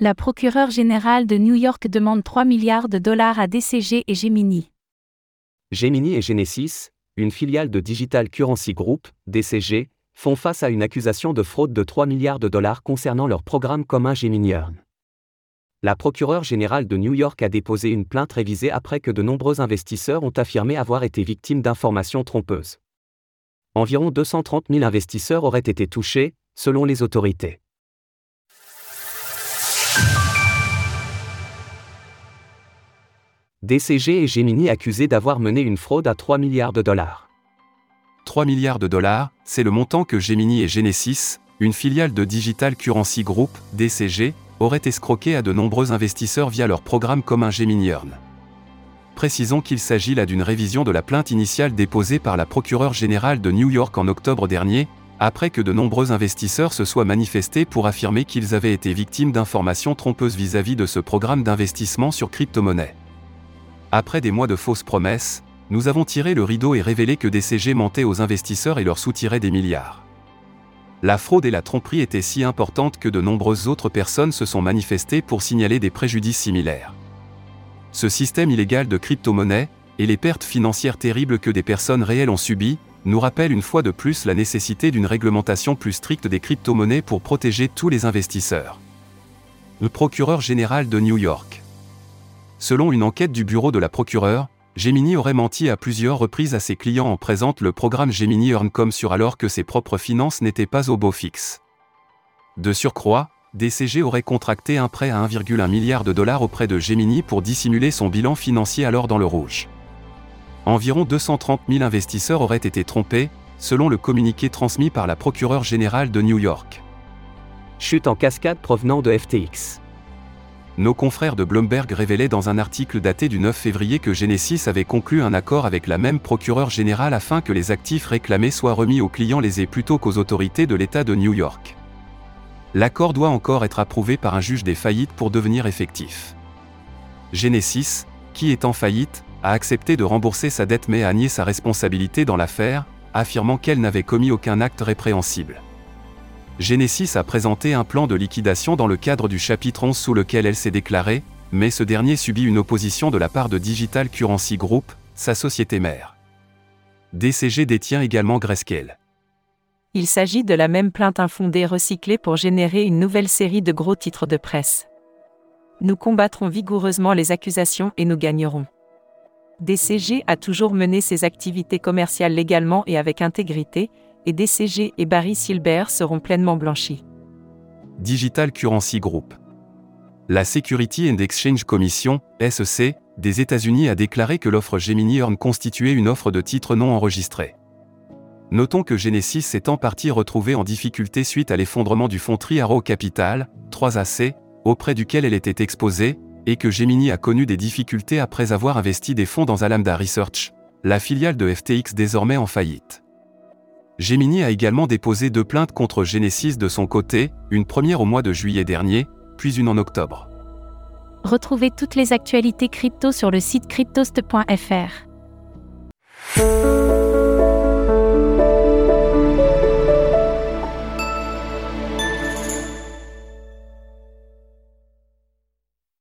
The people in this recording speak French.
La procureure générale de New York demande 3 milliards de dollars à DCG et Gemini. Gemini et Genesis, une filiale de Digital Currency Group, DCG, font face à une accusation de fraude de 3 milliards de dollars concernant leur programme commun Gemini Earn. La procureure générale de New York a déposé une plainte révisée après que de nombreux investisseurs ont affirmé avoir été victimes d'informations trompeuses. Environ 230 000 investisseurs auraient été touchés, selon les autorités. DCG et Gemini accusés d'avoir mené une fraude à 3 milliards de dollars. 3 milliards de dollars, c'est le montant que Gemini et Genesis, une filiale de Digital Currency Group, DCG, auraient escroqué à de nombreux investisseurs via leur programme commun Gemini Earn. Précisons qu'il s'agit là d'une révision de la plainte initiale déposée par la procureure générale de New York en octobre dernier, après que de nombreux investisseurs se soient manifestés pour affirmer qu'ils avaient été victimes d'informations trompeuses vis-à-vis de ce programme d'investissement sur crypto-monnaie. Après des mois de fausses promesses, nous avons tiré le rideau et révélé que des CG mentaient aux investisseurs et leur soutiraient des milliards. La fraude et la tromperie étaient si importantes que de nombreuses autres personnes se sont manifestées pour signaler des préjudices similaires. Ce système illégal de crypto-monnaie, et les pertes financières terribles que des personnes réelles ont subies, nous rappellent une fois de plus la nécessité d'une réglementation plus stricte des crypto-monnaies pour protéger tous les investisseurs. Le procureur général de New York. Selon une enquête du bureau de la procureure, Gemini aurait menti à plusieurs reprises à ses clients en présente le programme Gemini Earncom sur alors que ses propres finances n'étaient pas au beau fixe. De surcroît, DCG aurait contracté un prêt à 1,1 milliard de dollars auprès de Gemini pour dissimuler son bilan financier alors dans le rouge. Environ 230 000 investisseurs auraient été trompés, selon le communiqué transmis par la procureure générale de New York. Chute en cascade provenant de FTX nos confrères de Bloomberg révélaient dans un article daté du 9 février que Genesis avait conclu un accord avec la même procureure générale afin que les actifs réclamés soient remis aux clients lésés plutôt qu'aux autorités de l'État de New York. L'accord doit encore être approuvé par un juge des faillites pour devenir effectif. Genesis, qui est en faillite, a accepté de rembourser sa dette mais a nié sa responsabilité dans l'affaire, affirmant qu'elle n'avait commis aucun acte répréhensible. Genesis a présenté un plan de liquidation dans le cadre du chapitre 11 sous lequel elle s'est déclarée, mais ce dernier subit une opposition de la part de Digital Currency Group, sa société mère. DCG détient également Grayscale. Il s'agit de la même plainte infondée recyclée pour générer une nouvelle série de gros titres de presse. Nous combattrons vigoureusement les accusations et nous gagnerons. DCG a toujours mené ses activités commerciales légalement et avec intégrité, et DCG et Barry Silber seront pleinement blanchis. Digital Currency Group. La Security and Exchange Commission, SEC, des États-Unis a déclaré que l'offre Gemini Earn constituait une offre de titre non enregistrée. Notons que Genesis s'est en partie retrouvé en difficulté suite à l'effondrement du fonds Triaro Capital, 3AC, auprès duquel elle était exposée, et que Gemini a connu des difficultés après avoir investi des fonds dans Alameda Research, la filiale de FTX désormais en faillite. Gemini a également déposé deux plaintes contre Genesis de son côté, une première au mois de juillet dernier, puis une en octobre. Retrouvez toutes les actualités crypto sur le site cryptost.fr.